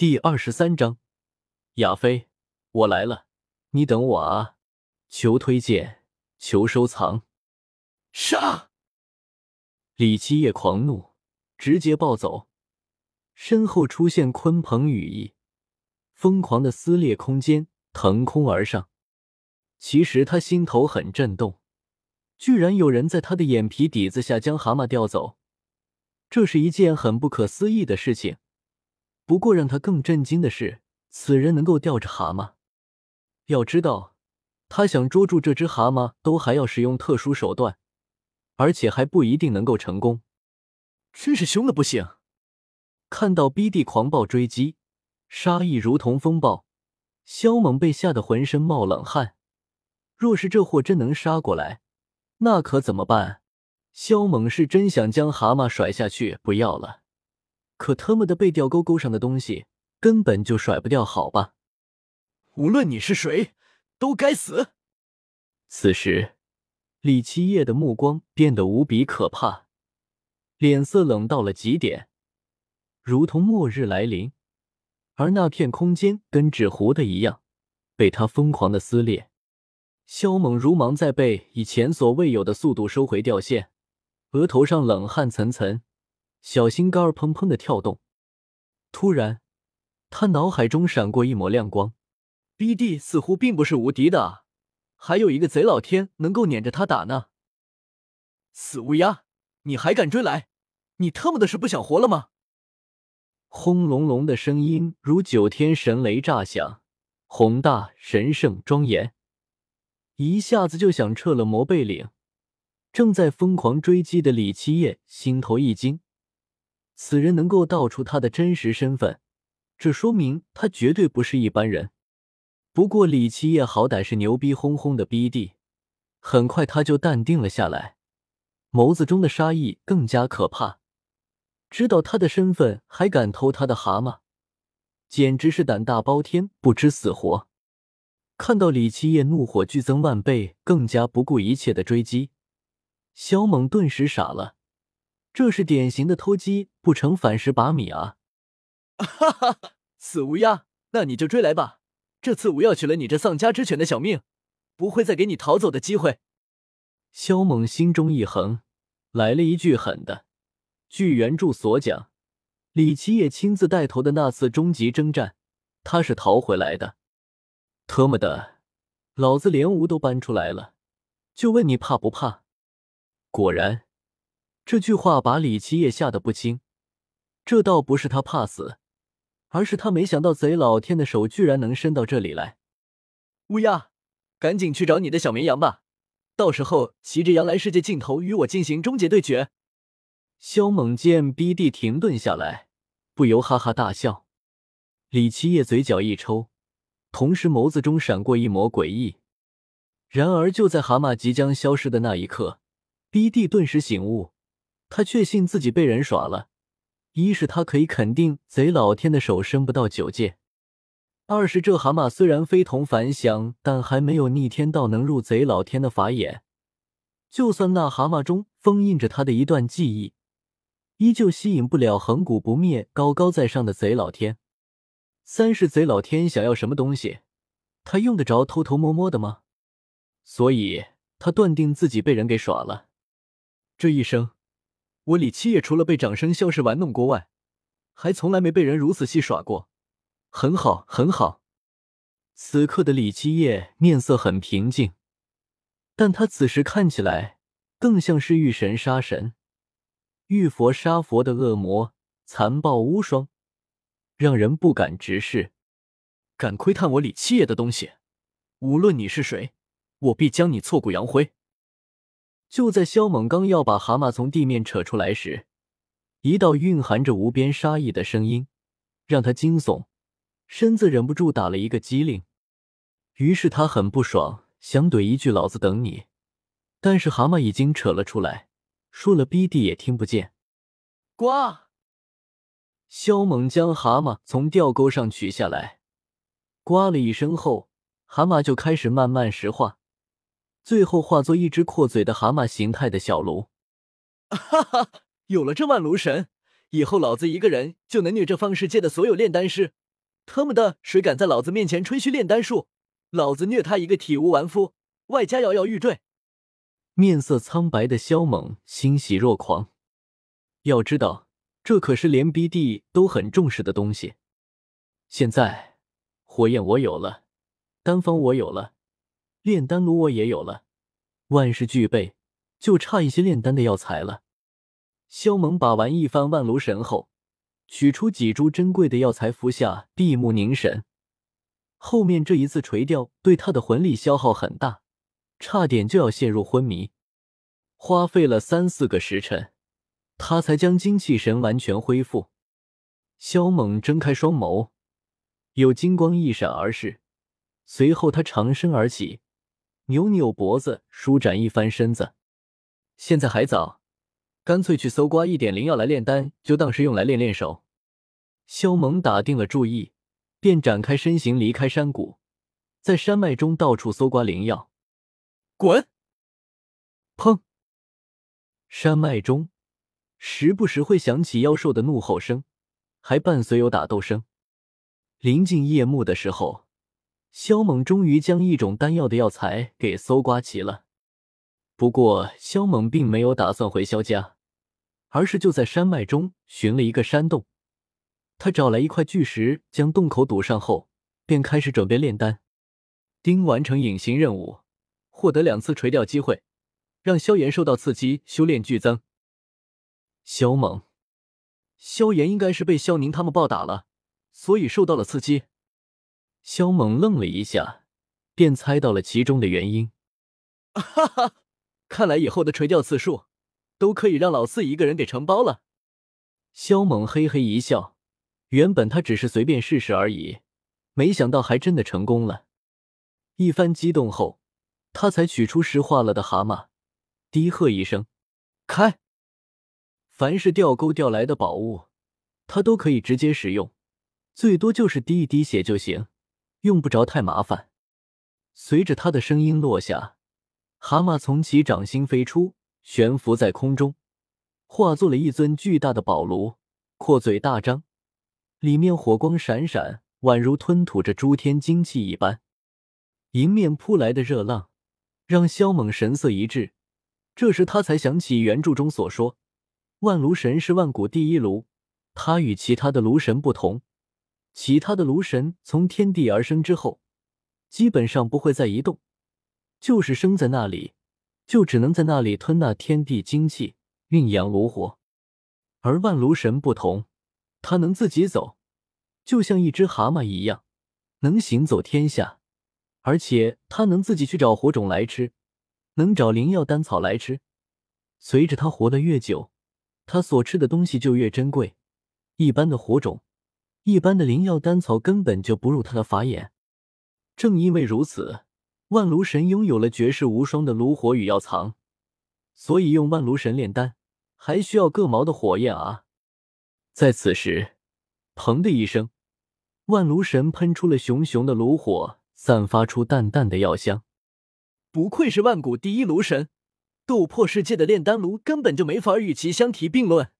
第二十三章，亚飞，我来了，你等我啊！求推荐，求收藏。杀！李七夜狂怒，直接暴走，身后出现鲲鹏羽翼，疯狂的撕裂空间，腾空而上。其实他心头很震动，居然有人在他的眼皮底子下将蛤蟆叼走，这是一件很不可思议的事情。不过，让他更震惊的是，此人能够吊着蛤蟆。要知道，他想捉住这只蛤蟆，都还要使用特殊手段，而且还不一定能够成功。真是凶的不行！看到 BD 狂暴追击，杀意如同风暴，萧猛被吓得浑身冒冷汗。若是这货真能杀过来，那可怎么办？萧猛是真想将蛤蟆甩下去不要了。可他妈的被吊钩钩上的东西根本就甩不掉，好吧？无论你是谁，都该死！此时，李七夜的目光变得无比可怕，脸色冷到了极点，如同末日来临。而那片空间跟纸糊的一样，被他疯狂的撕裂。萧猛如芒在背，以前所未有的速度收回掉线，额头上冷汗涔涔。小心肝儿砰砰的跳动，突然，他脑海中闪过一抹亮光。BD 似乎并不是无敌的，还有一个贼老天能够撵着他打呢。死乌鸦，你还敢追来？你特么的是不想活了吗？轰隆隆的声音如九天神雷炸响，宏大、神圣、庄严，一下子就响彻了魔贝岭。正在疯狂追击的李七夜心头一惊。此人能够道出他的真实身份，这说明他绝对不是一般人。不过李七夜好歹是牛逼哄哄的 BD，很快他就淡定了下来，眸子中的杀意更加可怕。知道他的身份还敢偷他的蛤蟆，简直是胆大包天，不知死活。看到李七夜怒火剧增万倍，更加不顾一切的追击，萧猛顿时傻了。这是典型的偷鸡不成反蚀把米啊！哈哈，死乌鸦，那你就追来吧！这次我要取了你这丧家之犬的小命，不会再给你逃走的机会。萧猛心中一横，来了一句狠的。据原著所讲，李奇也亲自带头的那次终极征战，他是逃回来的。特么的，老子连吴都搬出来了，就问你怕不怕？果然。这句话把李七夜吓得不轻，这倒不是他怕死，而是他没想到贼老天的手居然能伸到这里来。乌鸦，赶紧去找你的小绵羊吧，到时候骑着羊来世界尽头与我进行终结对决。萧猛见 BD 停顿下来，不由哈哈大笑。李七夜嘴角一抽，同时眸子中闪过一抹诡异。然而就在蛤蟆即将消失的那一刻，BD 顿时醒悟。他确信自己被人耍了，一是他可以肯定贼老天的手伸不到九界，二是这蛤蟆虽然非同凡响，但还没有逆天道能入贼老天的法眼。就算那蛤蟆中封印着他的一段记忆，依旧吸引不了恒古不灭、高高在上的贼老天。三是贼老天想要什么东西，他用得着偷偷摸摸的吗？所以他断定自己被人给耍了。这一生。我李七夜除了被掌声消失玩弄过外，还从来没被人如此戏耍过。很好，很好。此刻的李七夜面色很平静，但他此时看起来更像是遇神杀神、遇佛杀佛的恶魔，残暴无双，让人不敢直视。敢窥探我李七夜的东西，无论你是谁，我必将你挫骨扬灰。就在萧猛刚要把蛤蟆从地面扯出来时，一道蕴含着无边杀意的声音让他惊悚，身子忍不住打了一个激灵。于是他很不爽，想怼一句“老子等你”，但是蛤蟆已经扯了出来，说了逼地也听不见。呱！萧猛将蛤蟆从吊钩上取下来，呱了一声后，蛤蟆就开始慢慢石化。最后化作一只阔嘴的蛤蟆形态的小炉，哈哈！有了这万炉神，以后老子一个人就能虐这方世界的所有炼丹师，他妈的，谁敢在老子面前吹嘘炼丹术，老子虐他一个体无完肤，外加摇摇欲坠！面色苍白的萧猛欣喜若狂。要知道，这可是连 BD 都很重视的东西。现在，火焰我有了，丹方我有了，炼丹炉我也有了，万事俱备，就差一些炼丹的药材了。萧猛把玩一番万炉神后，取出几株珍贵的药材服下，闭目凝神。后面这一次垂钓对他的魂力消耗很大。差点就要陷入昏迷，花费了三四个时辰，他才将精气神完全恢复。萧猛睁开双眸，有金光一闪而逝，随后他长身而起，扭扭脖子，舒展一番身子。现在还早，干脆去搜刮一点灵药来炼丹，就当是用来练练手。萧猛打定了主意，便展开身形离开山谷，在山脉中到处搜刮灵药。滚！砰！山脉中时不时会响起妖兽的怒吼声，还伴随有打斗声。临近夜幕的时候，萧猛终于将一种丹药的药材给搜刮齐了。不过，萧猛并没有打算回萧家，而是就在山脉中寻了一个山洞。他找来一块巨石，将洞口堵上后，便开始准备炼丹。丁完成隐形任务。获得两次垂钓机会，让萧炎受到刺激，修炼剧增。萧猛、萧炎应该是被萧宁他们暴打了，所以受到了刺激。萧猛愣了一下，便猜到了其中的原因。哈哈，看来以后的垂钓次数都可以让老四一个人给承包了。萧猛嘿嘿一笑，原本他只是随便试试而已，没想到还真的成功了。一番激动后。他才取出石化了的蛤蟆，低喝一声：“开！”凡是钓钩钓来的宝物，他都可以直接使用，最多就是滴一滴血就行，用不着太麻烦。随着他的声音落下，蛤蟆从其掌心飞出，悬浮在空中，化作了一尊巨大的宝炉，阔嘴大张，里面火光闪闪，宛如吞吐着诸天精气一般。迎面扑来的热浪。让萧猛神色一滞，这时他才想起原著中所说，万炉神是万古第一炉。他与其他的炉神不同，其他的炉神从天地而生之后，基本上不会再移动，就是生在那里，就只能在那里吞纳天地精气，蕴养炉火。而万炉神不同，他能自己走，就像一只蛤蟆一样，能行走天下。而且他能自己去找火种来吃，能找灵药丹草来吃。随着他活得越久，他所吃的东西就越珍贵。一般的火种，一般的灵药丹草根本就不入他的法眼。正因为如此，万炉神拥有了绝世无双的炉火与药藏，所以用万炉神炼丹还需要各毛的火焰啊！在此时，砰的一声，万炉神喷出了熊熊的炉火。散发出淡淡的药香，不愧是万古第一炉神，斗破世界的炼丹炉根本就没法与其相提并论。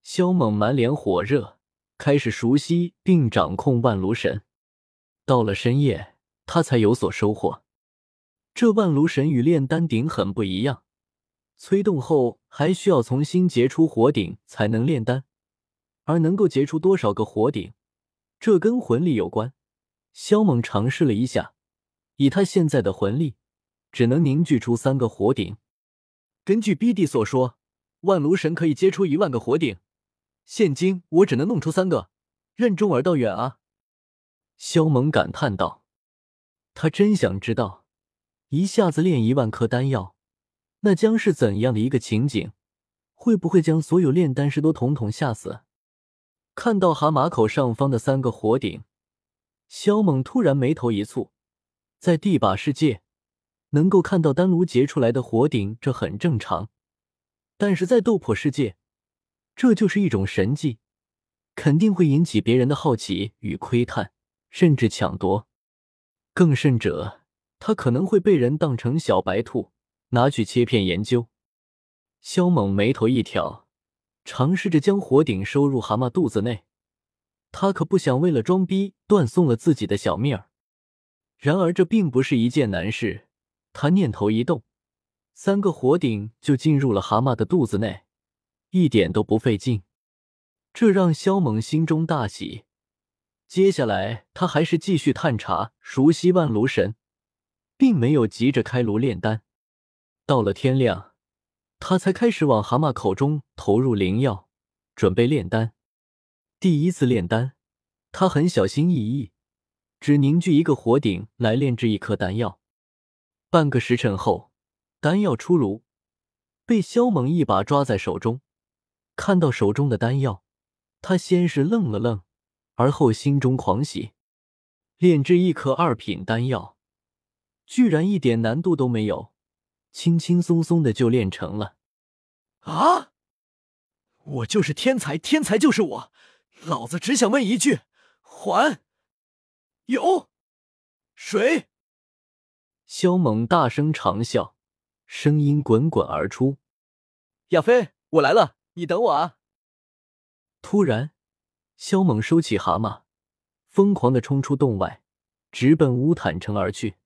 萧猛满脸火热，开始熟悉并掌控万炉神。到了深夜，他才有所收获。这万炉神与炼丹鼎很不一样，催动后还需要重新结出火鼎才能炼丹，而能够结出多少个火鼎，这跟魂力有关。萧猛尝试了一下，以他现在的魂力，只能凝聚出三个火鼎。根据 BD 所说，万炉神可以接出一万个火鼎，现今我只能弄出三个，任重而道远啊！萧猛感叹道：“他真想知道，一下子炼一万颗丹药，那将是怎样的一个情景？会不会将所有炼丹师都统统吓死？”看到蛤蟆口上方的三个火鼎。萧猛突然眉头一蹙，在地把世界能够看到丹炉结出来的火鼎，这很正常；但是在斗破世界，这就是一种神迹，肯定会引起别人的好奇与窥探，甚至抢夺。更甚者，他可能会被人当成小白兔拿去切片研究。肖猛眉头一挑，尝试着将火鼎收入蛤蟆肚子内。他可不想为了装逼断送了自己的小命儿。然而这并不是一件难事，他念头一动，三个火鼎就进入了蛤蟆的肚子内，一点都不费劲。这让萧猛心中大喜。接下来他还是继续探查，熟悉万炉神，并没有急着开炉炼丹。到了天亮，他才开始往蛤蟆口中投入灵药，准备炼丹。第一次炼丹，他很小心翼翼，只凝聚一个火鼎来炼制一颗丹药。半个时辰后，丹药出炉，被萧猛一把抓在手中。看到手中的丹药，他先是愣了愣。而后心中狂喜，炼制一颗二品丹药，居然一点难度都没有，轻轻松松的就炼成了。啊！我就是天才，天才就是我！老子只想问一句：还有谁？萧猛大声长啸，声音滚滚而出：“亚飞，我来了，你等我啊！”突然。萧猛收起蛤蟆，疯狂的冲出洞外，直奔乌坦城而去，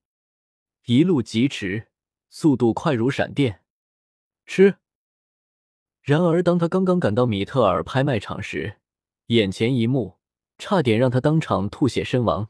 一路疾驰，速度快如闪电。吃。然而，当他刚刚赶到米特尔拍卖场时，眼前一幕差点让他当场吐血身亡。